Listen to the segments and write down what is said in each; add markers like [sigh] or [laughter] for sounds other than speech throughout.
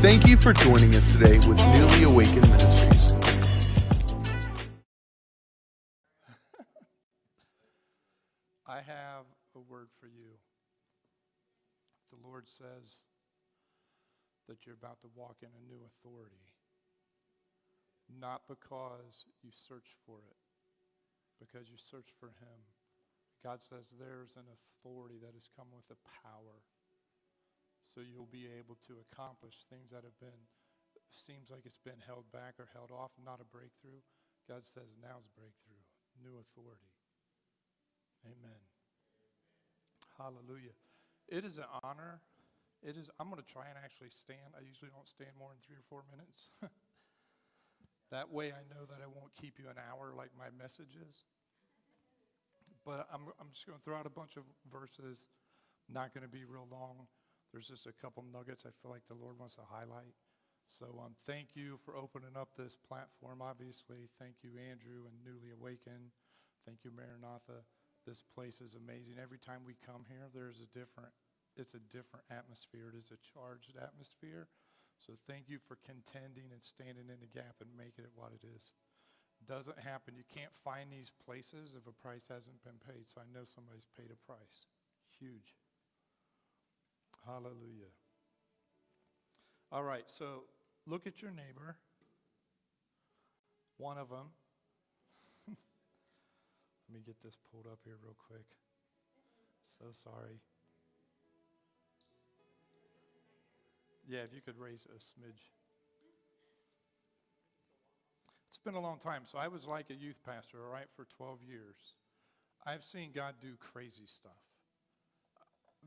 Thank you for joining us today with Newly Awakened Ministries. I have a word for you. The Lord says that you're about to walk in a new authority. Not because you search for it, because you search for Him. God says there's an authority that has come with a power. So you'll be able to accomplish things that have been, seems like it's been held back or held off, not a breakthrough. God says now's a breakthrough, new authority. Amen. Hallelujah. It is an honor. It is. I'm going to try and actually stand. I usually don't stand more than three or four minutes. [laughs] that way, I know that I won't keep you an hour like my message is. But I'm, I'm just going to throw out a bunch of verses. Not going to be real long. There's just a couple nuggets I feel like the Lord wants to highlight. So um, thank you for opening up this platform, obviously. Thank you, Andrew and Newly Awakened. Thank you, Maranatha. This place is amazing. Every time we come here, there's a different, it's a different atmosphere. It is a charged atmosphere. So thank you for contending and standing in the gap and making it what it is. Doesn't happen. You can't find these places if a price hasn't been paid. So I know somebody's paid a price. Huge. Hallelujah. All right, so look at your neighbor. One of them [laughs] let me get this pulled up here real quick. So sorry. Yeah, if you could raise a smidge. It's been a long time. So I was like a youth pastor, all right, for 12 years. I've seen God do crazy stuff.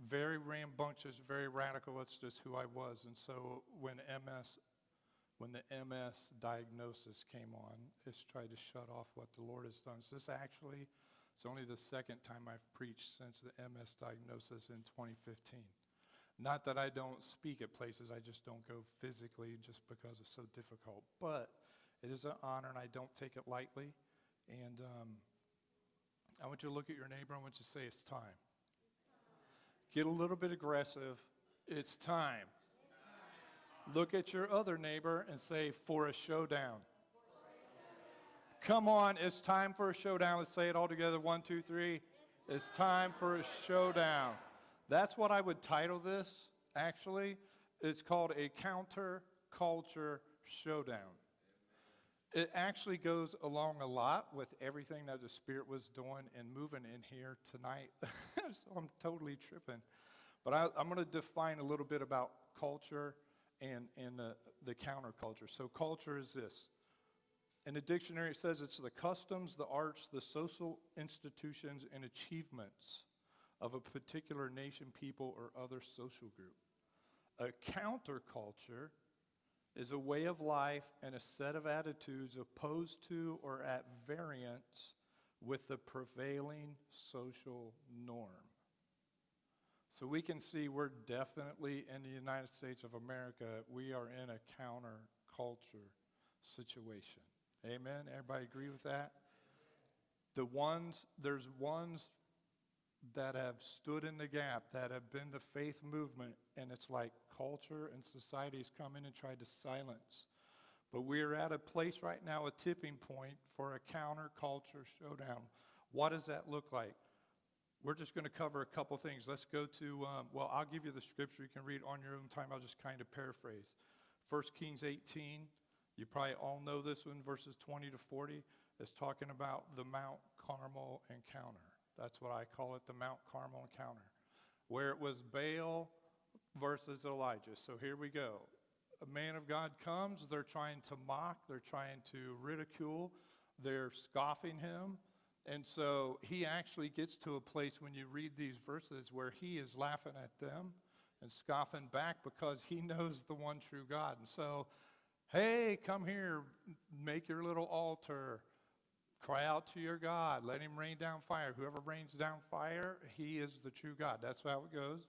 Very rambunctious, very radical. That's just who I was. And so when MS when the MS diagnosis came on, it's tried to shut off what the Lord has done. So this actually, it's only the second time I've preached since the MS diagnosis in 2015. Not that I don't speak at places, I just don't go physically just because it's so difficult. But it is an honor, and I don't take it lightly. And um, I want you to look at your neighbor. I want you to say, It's time. Get a little bit aggressive. It's time. Look at your other neighbor and say, for a showdown. Come on, it's time for a showdown. Let's say it all together. One, two, three. It's time for a showdown. That's what I would title this, actually. It's called a counter culture showdown. It actually goes along a lot with everything that the Spirit was doing and moving in here tonight. [laughs] so I'm totally tripping. But I, am going to define a little bit about culture and, and the, the counterculture. So, culture is this. In the dictionary, it says it's the customs, the arts, the social institutions, and achievements of a particular nation, people, or other social group. A counterculture is a way of life and a set of attitudes opposed to or at variance with the prevailing social norm. So we can see we're definitely in the United States of America, we are in a counterculture situation. Amen? Everybody agree with that? The ones, there's ones that have stood in the gap, that have been the faith movement, and it's like culture and society has come in and tried to silence. But we're at a place right now, a tipping point for a counterculture showdown. What does that look like? We're just going to cover a couple things. Let's go to, um, well, I'll give you the scripture. You can read on your own time. I'll just kind of paraphrase. 1 Kings 18, you probably all know this one, verses 20 to 40, is talking about the Mount Carmel encounter. That's what I call it, the Mount Carmel encounter, where it was Baal versus Elijah. So here we go. A man of God comes, they're trying to mock, they're trying to ridicule, they're scoffing him. And so he actually gets to a place when you read these verses where he is laughing at them and scoffing back because he knows the one true God. And so, hey, come here, make your little altar, cry out to your God, let him rain down fire. Whoever rains down fire, he is the true God. That's how it goes.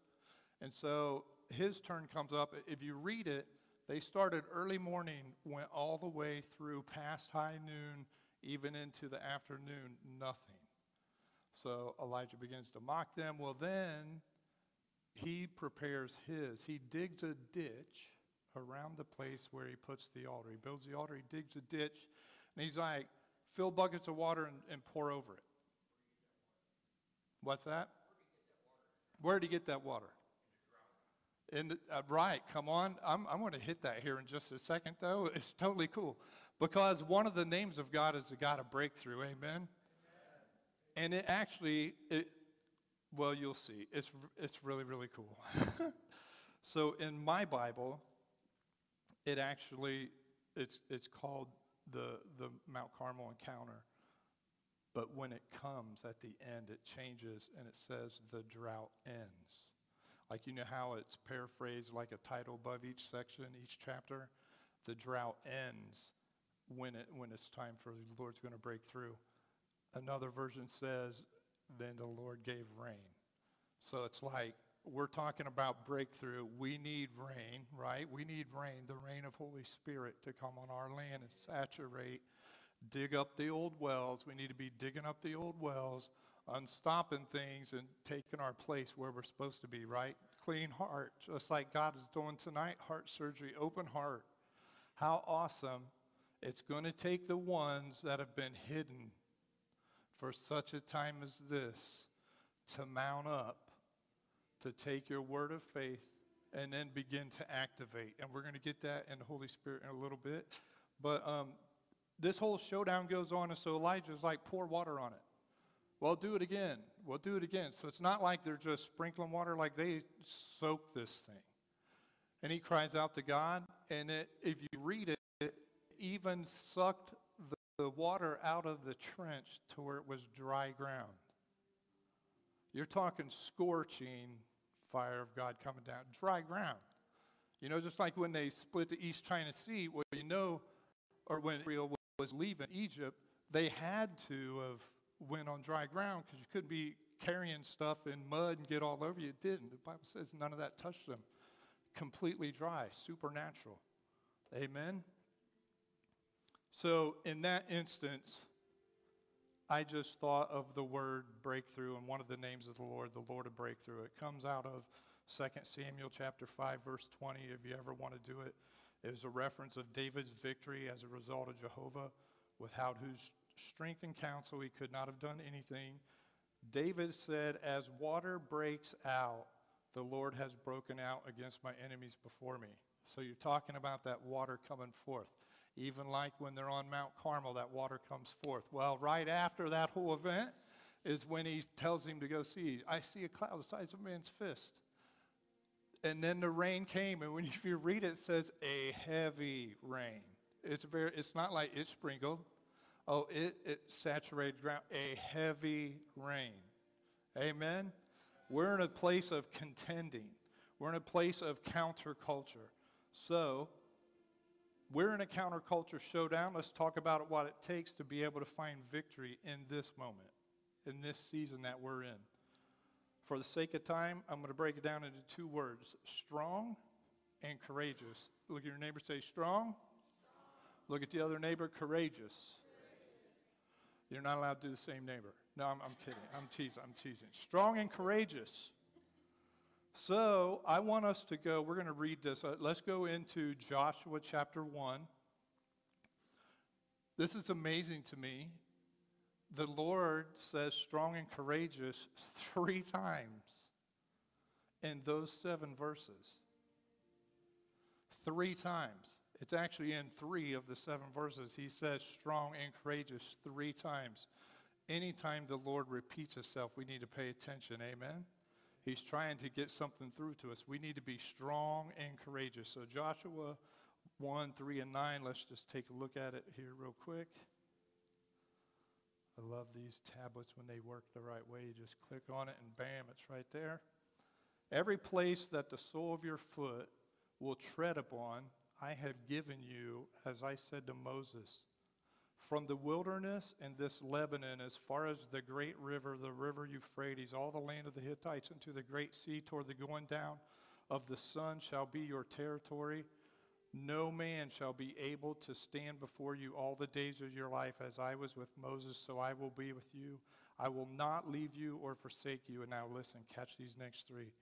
And so his turn comes up. If you read it, they started early morning, went all the way through past high noon even into the afternoon, nothing. So Elijah begins to mock them. Well, then he prepares his. He digs a ditch around the place where he puts the altar. He builds the altar, he digs a ditch, and he's like, fill buckets of water and, and pour over it. What's that? Where did he get that water? The, uh, right, come on. I'm, I'm going to hit that here in just a second, though. [laughs] It's totally cool. Because one of the names of God is the God of breakthrough. Amen? And it actually, it, well, you'll see. It's, it's really, really cool. [laughs] so in my Bible, it actually, it's, it's called the, the Mount Carmel encounter. But when it comes at the end, it changes and it says the drought ends. Like you know how it's paraphrased like a title above each section, each chapter? The drought ends when, it, when it's time for the Lord's going to break through. Another version says, then the Lord gave rain. So it's like we're talking about breakthrough. We need rain, right? We need rain, the rain of Holy Spirit to come on our land and saturate, dig up the old wells. We need to be digging up the old wells, unstopping things, and taking our place where we're supposed to be, right? Clean heart, just like God is doing tonight, heart surgery, open heart. How awesome. It's going to take the ones that have been hidden for such a time as this to mount up, to take your word of faith, and then begin to activate. And we're going to get that in the Holy Spirit in a little bit. But um, this whole showdown goes on, and so Elijah's like, pour water on it. Well, do it again. We'll do it again. So it's not like they're just sprinkling water, like they soak this thing. And he cries out to God, and it, if you read it, it even sucked the, the water out of the trench to where it was dry ground. You're talking scorching fire of God coming down, dry ground. You know, just like when they split the East China Sea, well, you know, or when Israel was leaving Egypt, they had to have went on dry ground because you couldn't be carrying stuff in mud and get all over you. It didn't. The Bible says none of that touched them. Completely dry, supernatural. Amen. So in that instance, I just thought of the word breakthrough and one of the names of the Lord, the Lord of breakthrough. It comes out of 2 Samuel chapter 5 verse 20 if you ever want to do it. It is a reference of David's victory as a result of Jehovah without whose strength and counsel he could not have done anything. David said, As water breaks out, the Lord has broken out against my enemies before me. So you're talking about that water coming forth. Even like when they're on Mount Carmel, that water comes forth. Well, right after that whole event is when he tells him to go see. I see a cloud the size of a man's fist. And then the rain came, and when you, [laughs] if you read it, it says a heavy rain. It's very. It's not like it sprinkled. Oh, it, it saturated ground. A heavy rain. Amen. We're in a place of contending. We're in a place of counterculture. So we're in a counterculture showdown. Let's talk about what it takes to be able to find victory in this moment, in this season that we're in. For the sake of time, I'm going to break it down into two words strong and courageous. Look at your neighbor, say strong. strong. Look at the other neighbor, courageous. You're not allowed to do the same neighbor. No, I'm, I'm kidding. I'm teasing. I'm teasing. Strong and courageous. So I want us to go, we're going to read this. Uh, let's go into Joshua chapter 1. This is amazing to me. The Lord says strong and courageous three times in those seven verses. Three times. It's actually in three of the seven verses. He says strong and courageous three times. Anytime the Lord repeats himself, we need to pay attention. Amen. He's trying to get something through to us. We need to be strong and courageous. So, Joshua 1, 3, and 9, let's just take a look at it here, real quick. I love these tablets when they work the right way. You just click on it and bam, it's right there. Every place that the sole of your foot will tread upon, I have given you, as I said to Moses. From the wilderness and this Lebanon, as far as the great river, the river Euphrates, all the land of the Hittites, into the great sea toward the going down of the sun shall be your territory. No man shall be able to stand before you all the days of your life, as I was with Moses, so I will be with you. I will not leave you or forsake you. And now listen, catch these next three.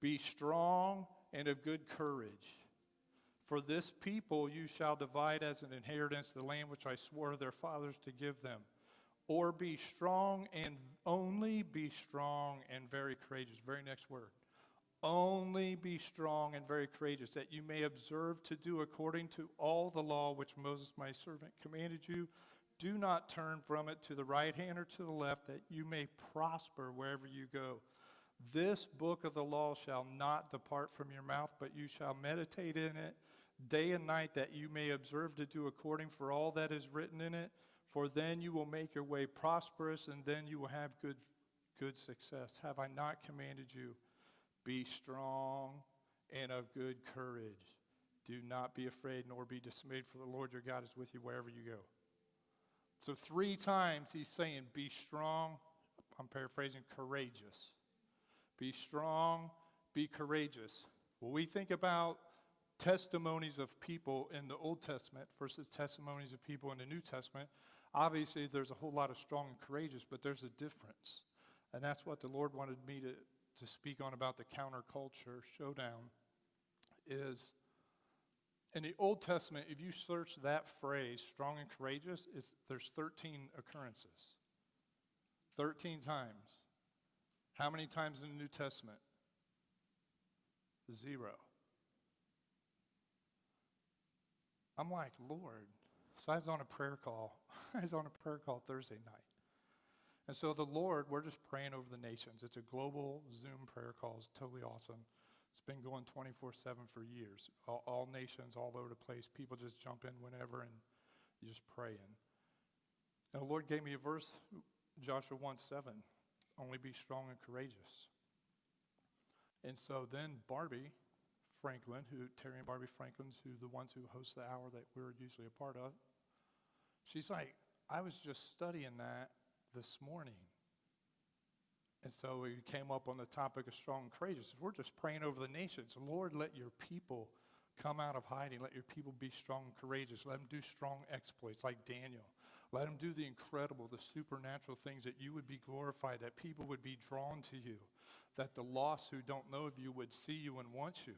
Be strong and of good courage. For this people you shall divide as an inheritance the land which I swore their fathers to give them. Or be strong and only be strong and very courageous. Very next word. Only be strong and very courageous, that you may observe to do according to all the law which Moses my servant commanded you. Do not turn from it to the right hand or to the left, that you may prosper wherever you go. This book of the law shall not depart from your mouth, but you shall meditate in it day and night, that you may observe to do according for all that is written in it. For then you will make your way prosperous, and then you will have good, good success. Have I not commanded you? Be strong and of good courage. Do not be afraid nor be dismayed, for the Lord your God is with you wherever you go. So, three times he's saying, Be strong. I'm paraphrasing, courageous. Be strong, be courageous. When we think about testimonies of people in the Old Testament versus testimonies of people in the New Testament, obviously there's a whole lot of strong and courageous, but there's a difference. And that's what the Lord wanted me to, to speak on about the counterculture showdown is in the Old Testament, if you search that phrase, strong and courageous, there's 13 occurrences. 13 times. How many times in the New Testament? Zero. I'm like, Lord. So I was on a prayer call. [laughs] I was on a prayer call Thursday night. And so the Lord, we're just praying over the nations. It's a global Zoom prayer call. It's totally awesome. It's been going 24 7 for years. All, all, nations, all over the place. People just jump in whenever and you just praying. And the Lord gave me a verse, Joshua 1 7 only be strong and courageous. And so then Barbie Franklin, who Terry and Barbie Franklin's, who the ones who host the hour that we're usually a part of, she's like, I was just studying that this morning. And so we came up on the topic of strong and courageous. We're just praying over the nations. Lord, let your people come out of hiding. Let your people be strong and courageous. Let them do strong exploits like Daniel. Let them do the incredible, the supernatural things that you would be glorified, that people would be drawn to you, that the lost who don't know of you would see you and want you.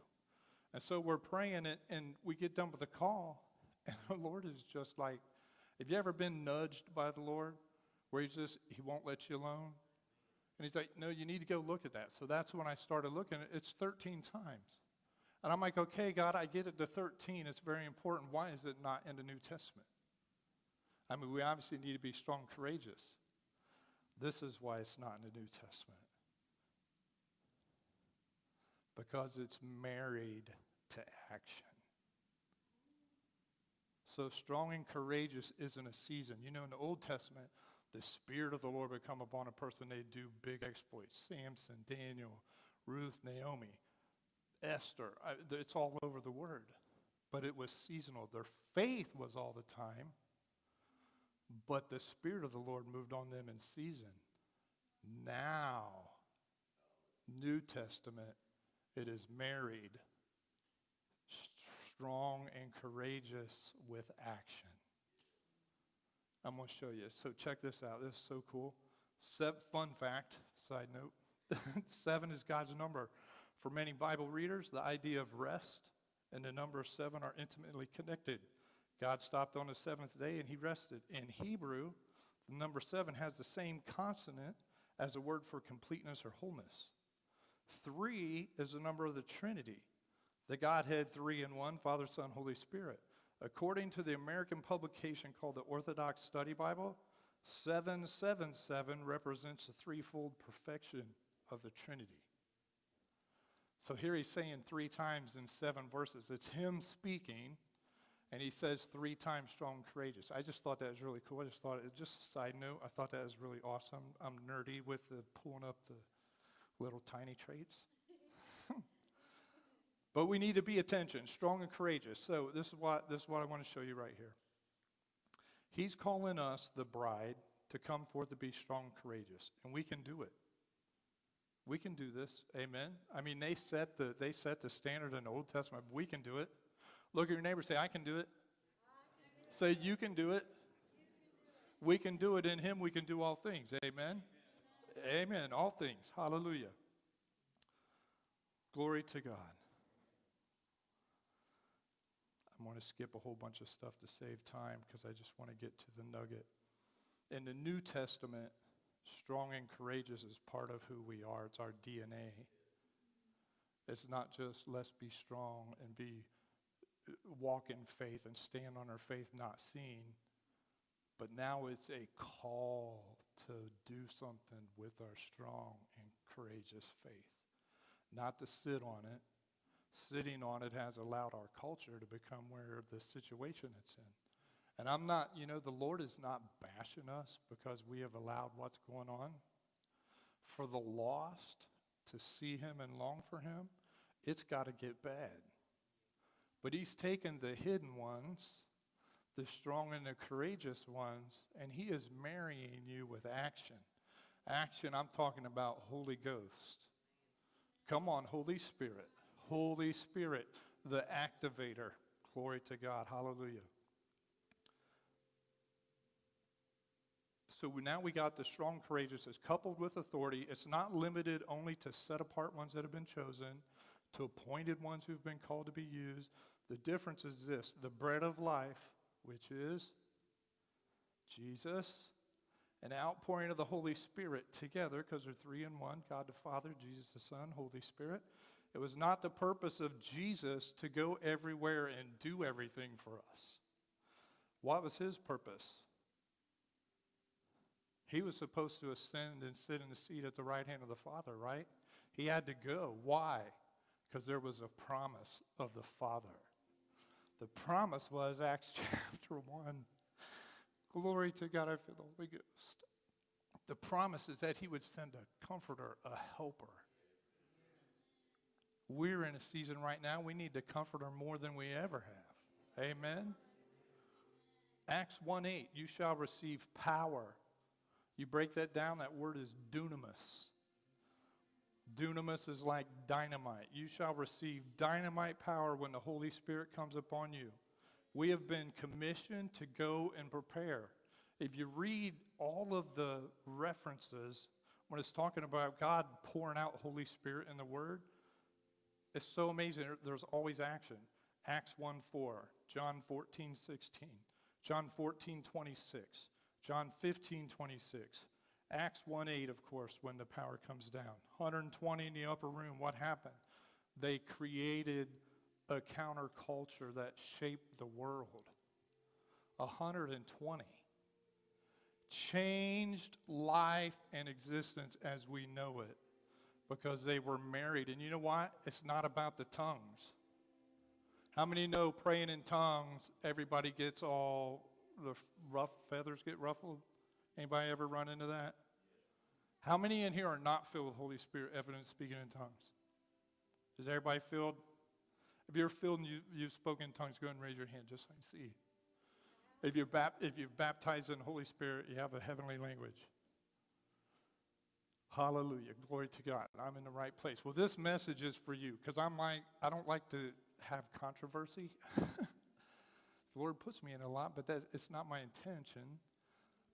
And so we're praying, it, and we get done with the call, [laughs] and the Lord is just like, have you ever been nudged by the Lord where He's just, He won't let you alone? And He's like, no, you need to go look at that. So that's when I started looking. It's 13 times. And I'm like, okay, God, I get it to 13. It's very important. Why is it not in the New Testament? I mean, we obviously need to be strong, courageous. This is why it's not in the New Testament. Because it's married to action. So strong and courageous isn't a season. You know, in the Old Testament, the Spirit of the Lord would come upon a person, they'd do big exploits. Samson, Daniel, Ruth, Naomi, Esther. It's all over the Word. But it was seasonal. Their faith was all the time. But the Spirit of the Lord moved on them in season. Now, New Testament, it is married, strong and courageous with action. I'm going to show you. So, check this out. This is so cool. Seven, fun fact, side note [laughs] seven is God's number. For many Bible readers, the idea of rest and the number seven are intimately connected. God stopped on the seventh day and he rested. In Hebrew, the number seven has the same consonant as a word for completeness or wholeness. Three is the number of the Trinity, the Godhead three in one, Father, Son, Holy Spirit. According to the American publication called the Orthodox Study Bible, 777 represents the threefold perfection of the Trinity. So here he's saying three times in seven verses. It's him speaking and he says three times strong courageous. I just thought that was really cool. I just thought, it, just a side note, I thought that was really awesome. I'm nerdy with the pulling up the little tiny traits. [laughs] but we need to be attention, strong and courageous. So this is what this is what I want to show you right here. He's calling us, the bride, to come forth to be strong and courageous, and we can do it. We can do this. Amen. I mean, they set the they set the standard in the Old Testament. we can do it. Look at your neighbor say, I can do it. Say, you can do it. We can do it in him. We can do all things. Amen. Amen. All things. Hallelujah. Glory to God. I'm going to skip a whole bunch of stuff to save time because I just want to get to the nugget. In the New Testament, strong and courageous is part of who we are, it's our DNA. It's not just let's be strong and be walk in faith and stand on our faith not seen, but now it's a call to do something with our strong and courageous faith. Not to sit on it. Sitting on it has allowed our culture to become where the situation it's in. And I'm not, you know, the Lord is not bashing us because we have allowed what's going on. For the lost to see Him and long for Him, it's got to get bad. But He's taken the hidden ones, the strong and the courageous ones, and He is marrying you with action. Action, I'm talking about Holy Ghost. Come on, Holy Spirit. Holy Spirit, the activator. Glory to God. Hallelujah. So now we got the strong, courageous is coupled with authority. It's not limited only to set apart ones that have been chosen, to appointed ones who've been called to be used. The difference is this the bread of life, which is Jesus, an outpouring of the Holy Spirit together, because they're three in one God the Father, Jesus the Son, Holy Spirit. It was not the purpose of Jesus to go everywhere and do everything for us. What was his purpose? He was supposed to ascend and sit in the seat at the right hand of the Father, right? He had to go. Why? Because there was a promise of the Father. The promise was Acts [laughs] chapter 1. Glory to God, I feel the Holy Ghost. The promise is that He would send a comforter, a helper. We're in a season right now, we need the comforter more than we ever have. Amen. Acts 1 8, you shall receive power you break that down, that word is dunamis. Dunamis is like dynamite. You shall receive dynamite power when the Holy Spirit comes upon you. We have been commissioned to go and prepare. If you read all of the references when it's talking about God pouring out Holy Spirit in the Word, it's so amazing. There's always action. Acts 1 4, John 14 16, John 14 26. John 15, 26. Acts 1 8, of course, when the power comes down. 120 in the upper room, what happened? They created a counterculture that shaped the world. 120 changed life and existence as we know it because they were married. And you know what? It's not about the tongues. How many know praying in tongues, everybody gets all the rough feathers get ruffled? Anybody ever run into that? How many in here are not filled with Holy Spirit evidence speaking in tongues? Is everybody filled? If you're filled and you, you've spoken in tongues, go ahead and raise your hand just so I can see. If you're, bap- if you're baptized in the Holy Spirit, you have a heavenly language. Hallelujah. Glory to God. I'm in the right place. Well, this message is for you because I'm like, I don't like to have controversy. [laughs] The Lord puts me in a lot, but that, it's not my intention.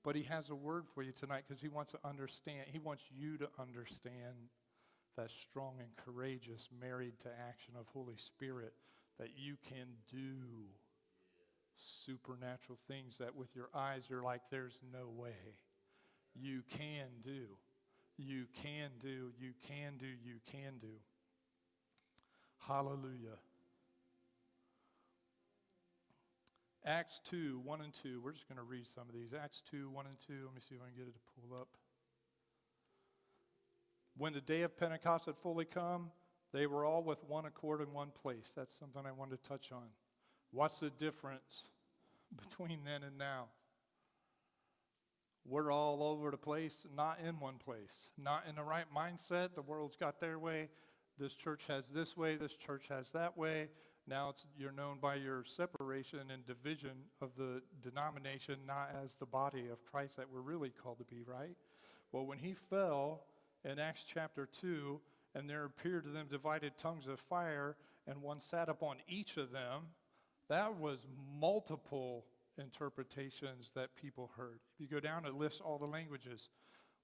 But He has a word for you tonight because He wants to understand, He wants you to understand that strong and courageous, married to action of Holy Spirit, that you can do supernatural things that with your eyes you're like, there's no way. You can do. You can do. You can do. You can do. Hallelujah. Acts 2, 1 and 2. We're just going to read some of these. Acts 2, 1 and 2. Let me see if I can get it to pull up. When the day of Pentecost had fully come, they were all with one accord in one place. That's something I wanted to touch on. What's the difference [laughs] between then and now? We're all over the place, not in one place, not in the right mindset. The world's got their way. This church has this way, this church has that way. Now it's, you're known by your separation and division of the denomination, not as the body of Christ that we're really called to be, right? Well, when he fell in Acts chapter 2, and there appeared to them divided tongues of fire, and one sat upon each of them, that was multiple interpretations that people heard. If you go down, it lists all the languages.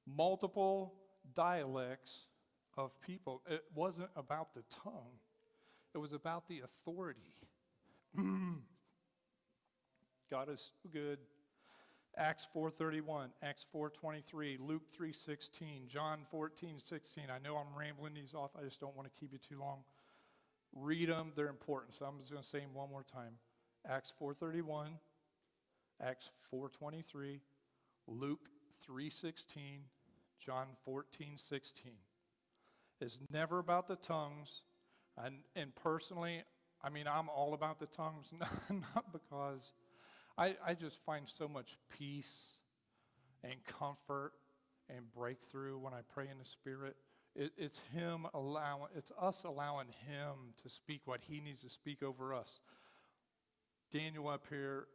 Multiple dialects of people. It wasn't about the tongue, it was about the authority. [clears throat] God is good. Acts 4:31, Acts 4:23, Luke 3:16, John 14:16. I know I'm rambling these off. I just don't want to keep you too long. Read them; they're important. So I'm just going to say them one more time. Acts 4:31, Acts 4:23, Luke 3:16, John 14:16. It's never about the tongues, and and personally, I mean, I'm all about the tongues, [laughs] not because I, I just find so much peace and comfort and breakthrough when I pray in the Spirit. It, it's Him allowing, it's us allowing Him to speak what He needs to speak over us. Daniel up here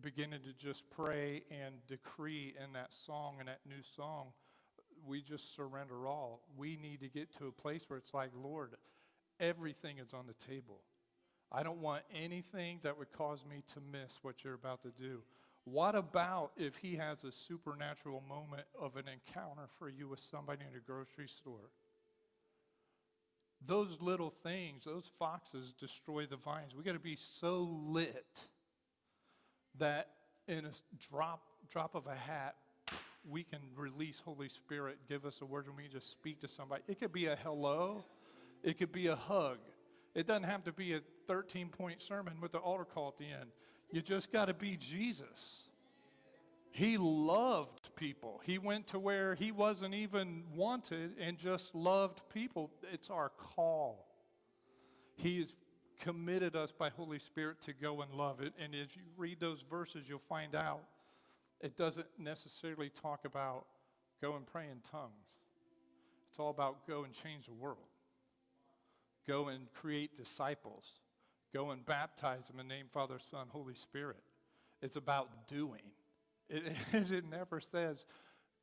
beginning to just pray and decree in that song and that new song. We just surrender all. We need to get to a place where it's like, Lord, everything is on the table. I don't want anything that would cause me to miss what you're about to do. What about if he has a supernatural moment of an encounter for you with somebody in a grocery store? Those little things, those foxes destroy the vines. We got to be so lit that in a drop drop of a hat, we can release Holy Spirit, give us a word, and we just speak to somebody. It could be a hello, it could be a hug. It doesn't have to be a 13 point sermon with the altar call at the end. You just got to be Jesus. He loved people. He went to where he wasn't even wanted and just loved people. It's our call. He has committed us by Holy Spirit to go and love it. And as you read those verses, you'll find out it doesn't necessarily talk about go and pray in tongues. It's all about go and change the world. Go and create disciples. Go and baptize them in the name Father, Son, Holy Spirit. It's about doing. [laughs] It, it never says,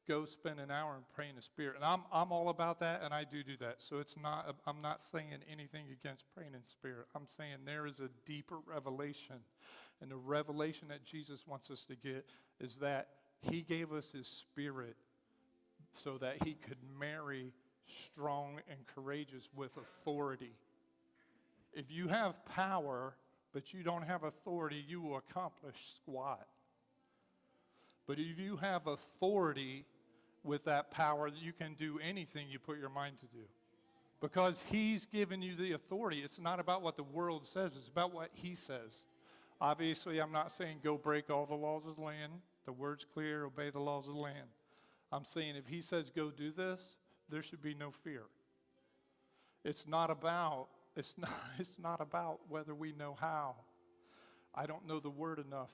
go spend an hour and pray in the Spirit. And I'm, I'm all about that, and I do do that. So it's not, I'm not saying anything against praying in Spirit. I'm saying there is a deeper revelation. And the revelation that Jesus wants us to get is that He gave us His Spirit so that He could marry strong and courageous with authority. If you have power, but you don't have authority, you will accomplish squat. But if you have authority with that power, you can do anything you put your mind to do. Because he's given you the authority. It's not about what the world says, it's about what he says. Obviously, I'm not saying go break all the laws of the land. The word's clear, obey the laws of the land. I'm saying if he says go do this, there should be no fear. It's not about it's [laughs] not it's not about whether we know how. I don't know the word enough.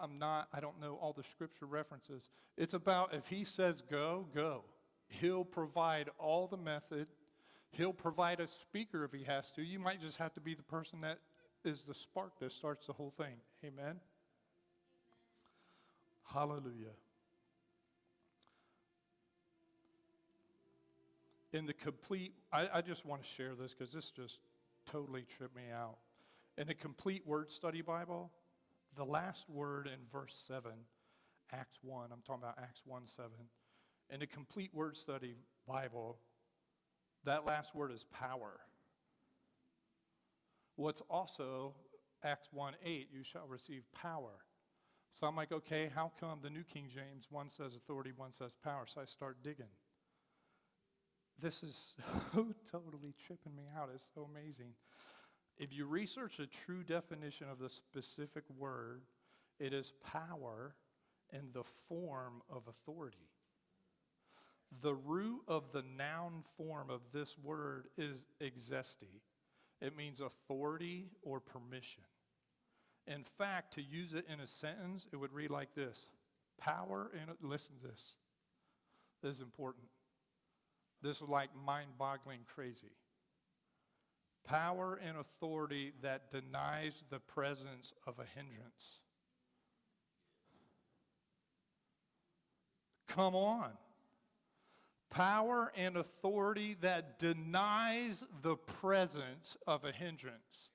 I'm not I don't know all the scripture references. It's about if he says go, go. He'll provide all the method. He'll provide a speaker if he has to. You might just have to be the person that is the spark that starts the whole thing. Amen. Hallelujah. In the complete, I, I just want to share this because this just totally tripped me out. In the complete word study Bible, the last word in verse 7, Acts 1, I'm talking about Acts 1 7. In the complete word study Bible, that last word is power. What's also Acts 1 8, you shall receive power. So I'm like, okay, how come the New King James, one says authority, one says power? So I start digging. This is [laughs] so totally tripping me out. It's so amazing. If you research a true definition of the specific word, it is power in the form of authority. The root of the noun form of this word is exesti. It means authority or permission. In fact, to use it in a sentence, it would read like this Power and listen to this. This is important. This was like mind boggling crazy. Power and authority that denies the presence of a hindrance. Come on. Power and authority that denies the presence of a hindrance.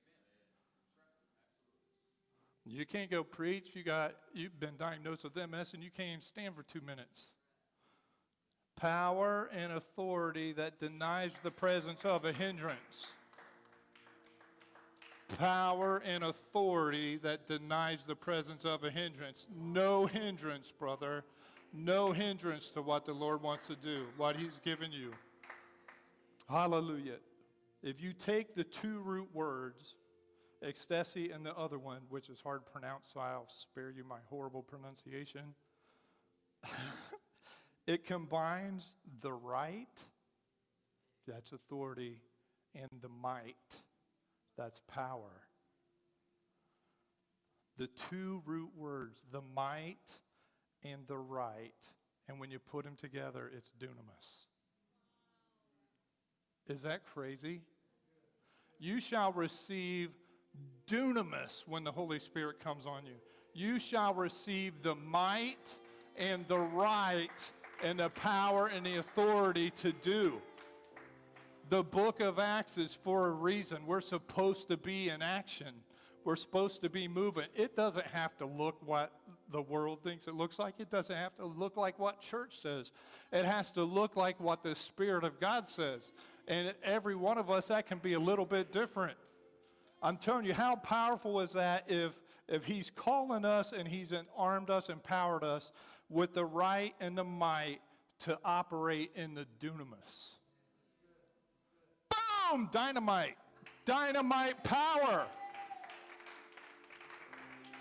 You can't go preach. You got you've been diagnosed with MS and you can't even stand for two minutes Power and authority that denies the presence of a hindrance. Power and authority that denies the presence of a hindrance. No hindrance, brother. No hindrance to what the Lord wants to do, what He's given you. Hallelujah. If you take the two root words, ecstasy and the other one, which is hard to pronounce, so I'll spare you my horrible pronunciation. [laughs] it combines the right, that's authority, and the might, that's power. The two root words, the might and the right, and when you put them together, it's dunamis. Is that crazy? You shall receive dunamis when the Holy Spirit comes on you. You shall receive the might and the right and the power and the authority to do. The book of Acts is for a reason. We're supposed to be in action. We're supposed to be moving. It doesn't have to look what the world thinks it looks like. It doesn't have to look like what church says. It has to look like what the Spirit of God says. And every one of us, that can be a little bit different. I'm telling you, how powerful is that if, if He's calling us and He's armed us, empowered us with the right and the might to operate in the dunamis? Boom! Dynamite. Dynamite power.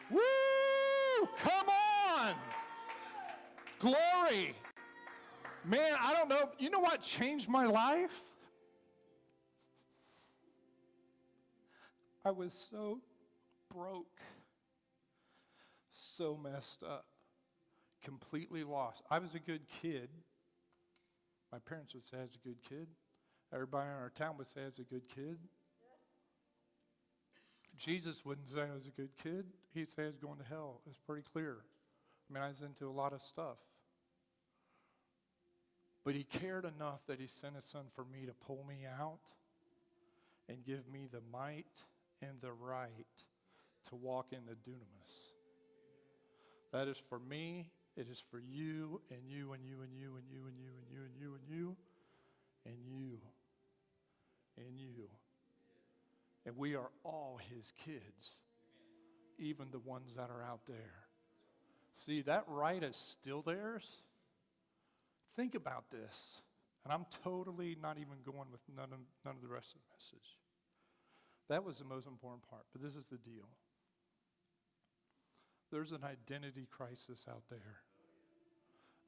Woo! Come on! Glory. Man, I don't know. You know what changed my life? I was so broke, so messed up, completely lost. I was a good kid. My parents would say I was a good kid. Everybody in our town would say I was a good kid. Jesus wouldn't say I was a good kid. He'd say I was going to hell. It's pretty clear. I mean, I was into a lot of stuff. But he cared enough that he sent his son for me to pull me out and give me the might and the right to walk in the dunamis. That is for me, it is for you and you and you and you and you and you and you and you and you and you and you. And we are all his kids, even the ones that are out there. See, that right is still theirs. Think about this. And I'm totally not even going with none of, none of the rest of the message. That was the most important part. But this is the deal there's an identity crisis out there.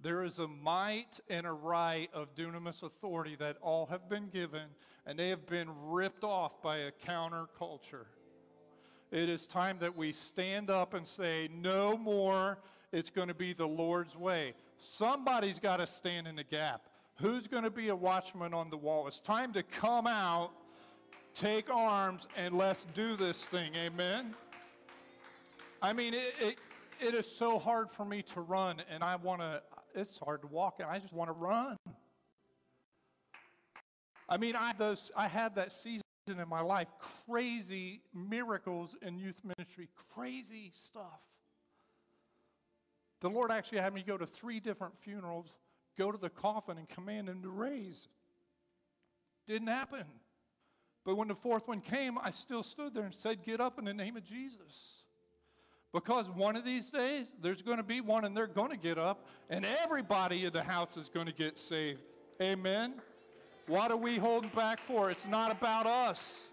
There is a might and a right of dunamis authority that all have been given, and they have been ripped off by a counterculture. It is time that we stand up and say, No more. It's going to be the Lord's way. Somebody's got to stand in the gap. Who's going to be a watchman on the wall? It's time to come out take arms and let's do this thing. Amen. I mean, it, it, it is so hard for me to run, and I want to, it's hard to walk, and I just want to run. I mean, I, those, I had that season in my life, crazy miracles in youth ministry, crazy stuff. The Lord actually had me go to three different funerals, go to the coffin, and command him to raise. Didn't happen. But when the fourth one came, I still stood there and said, Get up in the name of Jesus. Because one of these days, there's going to be one and they're going to get up, and everybody in the house is going to get saved. Amen? What are we holding back for? It's not about us.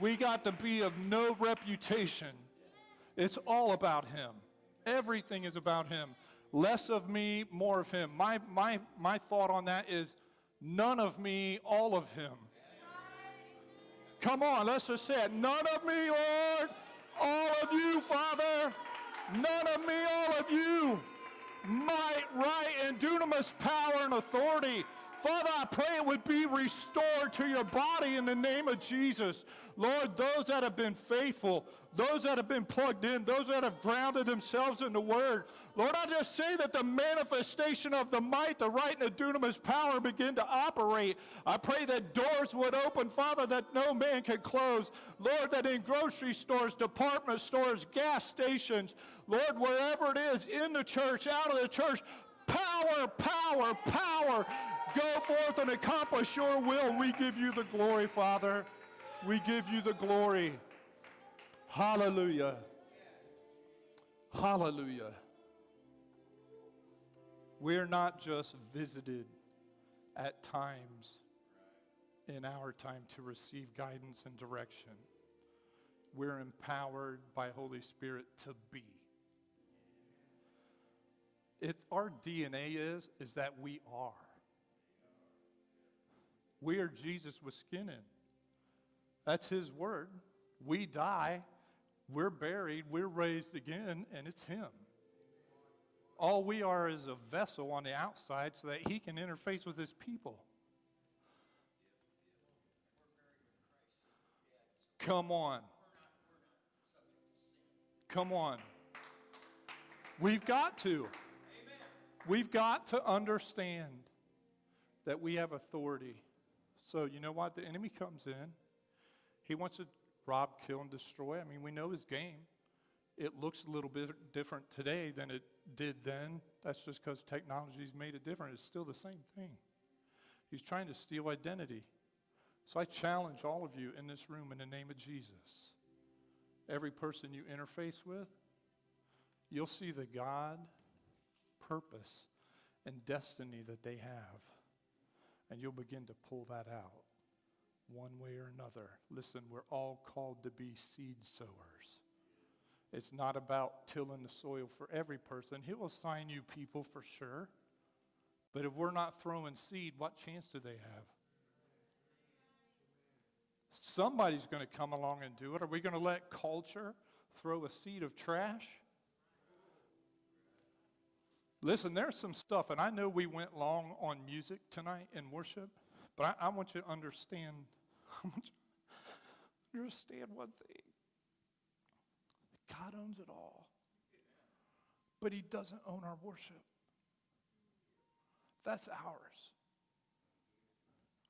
We got to be of no reputation. It's all about Him. Everything is about Him. Less of me, more of Him. My, my, my thought on that is none of me, all of Him. Come on, let's just say it. None of me, Lord, all of you, Father. None of me, all of you. Might, right, and dunamis power and authority. Father, I pray it would be restored to your body in the name of Jesus. Lord, those that have been faithful, those that have been plugged in, those that have grounded themselves in the Word. Lord, I just say that the manifestation of the might, the right, and the dunamis power begin to operate. I pray that doors would open, Father, that no man can close. Lord, that in grocery stores, department stores, gas stations, Lord, wherever it is, in the church, out of the church, power Power, power, power. Go forth and accomplish your will. We give you the glory, Father. We give you the glory. Hallelujah. Hallelujah. We're not just visited at times in our time to receive guidance and direction. We're empowered by Holy Spirit to be. It's our DNA is is that we are. We are Jesus with skin in. That's his word. We die, we're buried, we're raised again, and it's him. All we are is a vessel on the outside so that he can interface with his people. Come on. Come on. We've got to. We've got to understand that we have authority. So, you know what? The enemy comes in. He wants to rob, kill, and destroy. I mean, we know his game. It looks a little bit different today than it did then. That's just because technology's made it different. It's still the same thing. He's trying to steal identity. So I challenge all of you in this room in the name of Jesus. Every person you interface with, you'll see the God purpose and destiny that they have. And you'll begin to pull that out one way or another. Listen, we're all called to be seed sowers. It's not about tilling the soil for every person. He'll assign you people for sure. But if we're not throwing seed, what chance do they have? Somebody's going to come along and do it. Are we going to let culture throw a seed of trash? Listen, there's some stuff, and I know we went long on music tonight in worship, but I, I want you to understand [laughs] I want you to understand one thing. God owns it all. But He doesn't own our worship. That's ours.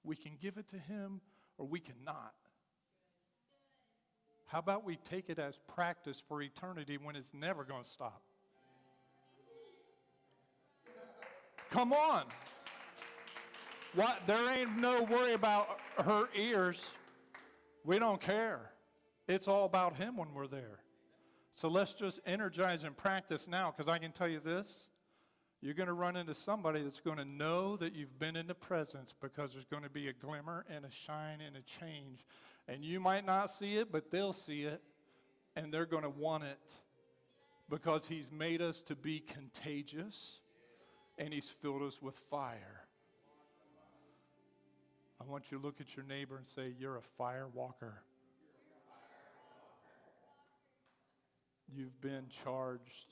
We can give it to Him or we cannot. How about we take it as practice for eternity when it's never going to stop? Come on. What? There ain't no worry about her ears. We don't care. It's all about Him when we're there. So let's just energize and practice now because I can tell you this. You're going to run into somebody that's going to know that you've been in the presence because there's going to be a glimmer and a shine and a change. And you might not see it, but they'll see it and they're going to want it because He's made us to be contagious and He's filled us with fire. I want you to look at your neighbor and say, You're a fire walker. You've been charged.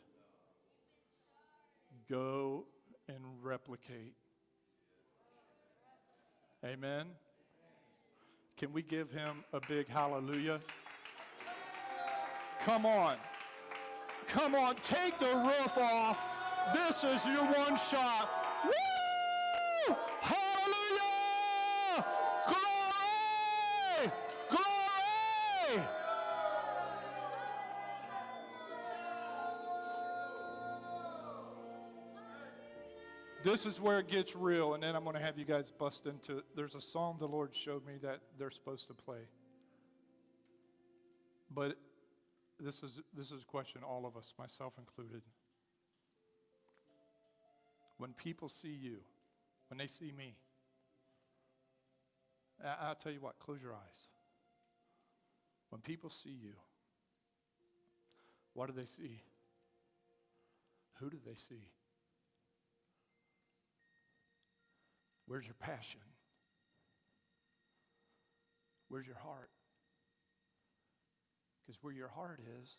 Go and replicate. Amen. Can we give him a big hallelujah? Come on. Come on, take the roof off. This is your one shot. Woo! Hallelujah! Glory! Glory! This is where it gets real, and then I'm going to have you guys bust into it. There's a song the Lord showed me that they're supposed to play. But this is, this is a question all of us, myself included. When people see you, when they see me, I'll tell you what, close your eyes. When people see you, what do they see? Who do they see? Where's your passion? Where's your heart? Because where your heart is,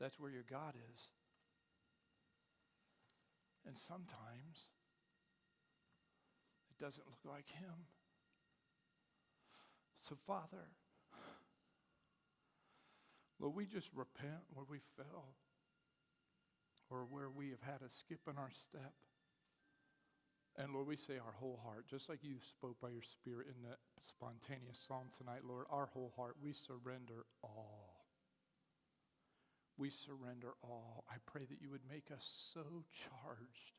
that's where your God is. And sometimes it doesn't look like Him. So, Father, Lord, we just repent where we fell or where we have had a skip in our step. And Lord, we say our whole heart, just like you spoke by your Spirit in that spontaneous psalm tonight, Lord, our whole heart, we surrender all. We surrender all. I pray that you would make us so charged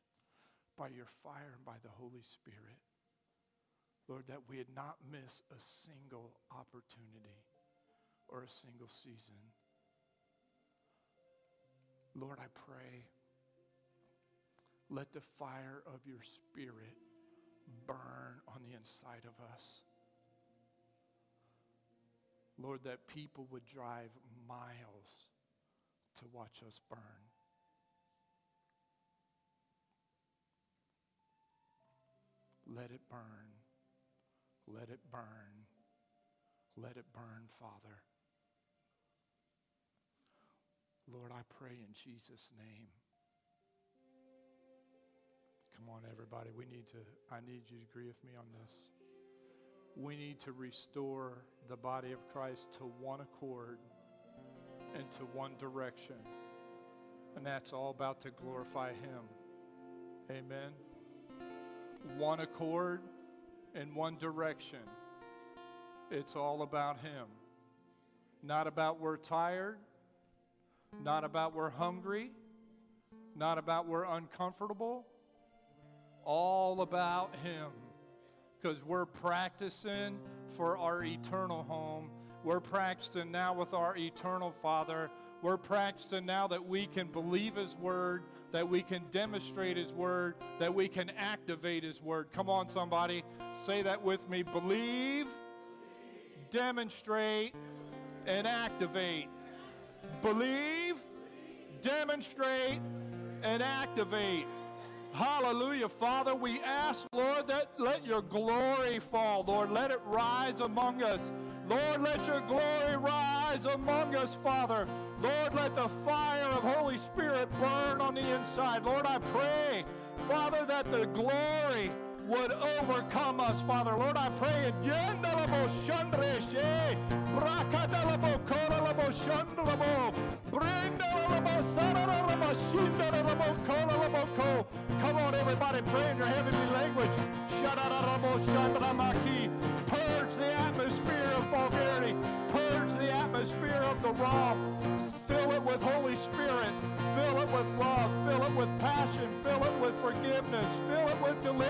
by your fire and by the Holy Spirit. Lord, that we would not miss a single opportunity or a single season. Lord, I pray, let the fire of your Spirit burn on the inside of us. Lord, that people would drive miles to watch us burn. Let it burn. Let it burn. Let it burn, Father. Lord, I pray in Jesus' name. Come on, everybody. We need to, I need you to agree with me on this. We need to restore the body of Christ to one accord and to one direction. And that's all about to glorify Him. Amen. One accord in one direction. It's all about Him. Not about we're tired, not about we're hungry, not about we're uncomfortable. All about Him. Because we're practicing for our eternal home. We're practicing now with our eternal Father. We're practicing now that we can believe His Word, that we can demonstrate His Word, that we can activate His Word. Come on, somebody. Say that with me. Believe, demonstrate, and activate. Believe, demonstrate, and activate. Hallelujah. Father, we ask, Lord, that let your glory fall, Lord. Let it rise among us. Lord, let your glory rise among us, Father. Lord, let the fire of Holy Spirit burn on the inside. Lord, I pray, Father, that the glory would overcome us, Father. Lord, I pray in. Come on, everybody, pray in your heavenly language. Atmosphere of the wrong. Fill it with Holy Spirit. Fill it with love. Fill it with passion. Fill it with forgiveness. Fill it with deliverance.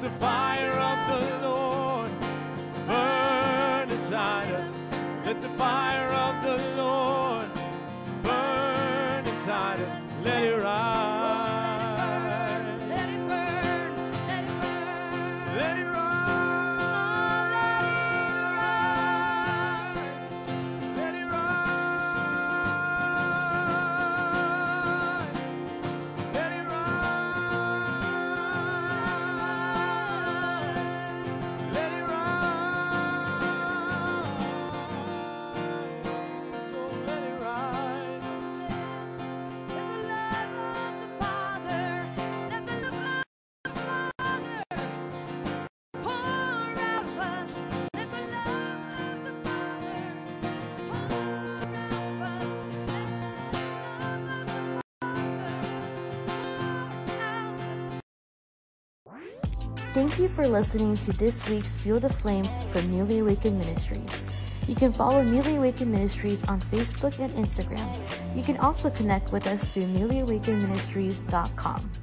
Let the fire of the Lord burn inside us. Let the fire Thank you for listening to this week's Fuel the Flame from Newly Awakened Ministries. You can follow Newly Awakened Ministries on Facebook and Instagram. You can also connect with us through newlyawakenedministries.com.